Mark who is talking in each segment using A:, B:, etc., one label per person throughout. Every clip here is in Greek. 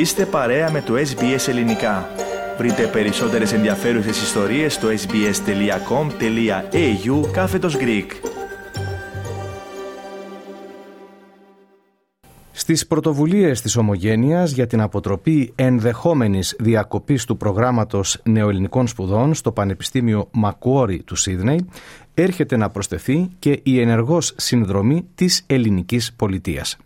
A: Είστε παρέα με το SBS Ελληνικά. Βρείτε περισσότερες ενδιαφέρουσες ιστορίες στο sbs.com.au κάθετος Greek.
B: Στις πρωτοβουλίες της Ομογένειας για την αποτροπή ενδεχόμενης διακοπής του προγράμματος νεοελληνικών σπουδών στο Πανεπιστήμιο Μακουόρι του Σίδνεϊ έρχεται να προσθεθεί και η ενεργός συνδρομή της ελληνικής πολιτείας.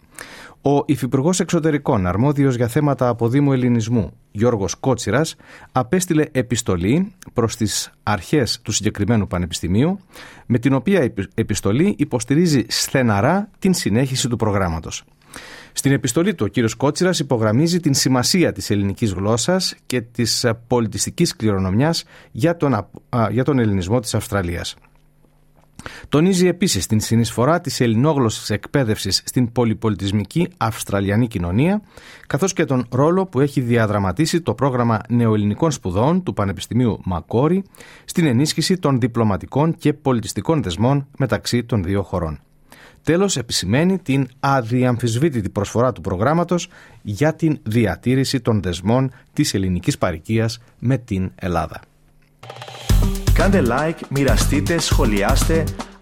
B: Ο Υφυπουργός Εξωτερικών, αρμόδιος για θέματα αποδήμου ελληνισμού, Γιώργος Κότσιρας, απέστειλε επιστολή προς τις αρχές του συγκεκριμένου πανεπιστημίου, με την οποία επιστολή υποστηρίζει στεναρά την συνέχιση του προγράμματος. Στην επιστολή του, ο κύριος Κότσιρας υπογραμμίζει την σημασία της ελληνικής γλώσσας και της πολιτιστικής κληρονομιάς για τον, για τον ελληνισμό της Αυστραλίας. Τονίζει επίσης την συνεισφορά της ελληνόγλωση εκπαίδευσης στην πολυπολιτισμική Αυστραλιανή κοινωνία, καθώς και τον ρόλο που έχει διαδραματίσει το πρόγραμμα νεοελληνικών σπουδών του Πανεπιστημίου Μακόρι στην ενίσχυση των διπλωματικών και πολιτιστικών δεσμών μεταξύ των δύο χωρών. Τέλος, επισημαίνει την αδιαμφισβήτητη προσφορά του προγράμματος για την διατήρηση των δεσμών της ελληνικής παρικίας με την Ελλάδα.
A: Κάντε like, μοιραστείτε, σχολιάστε,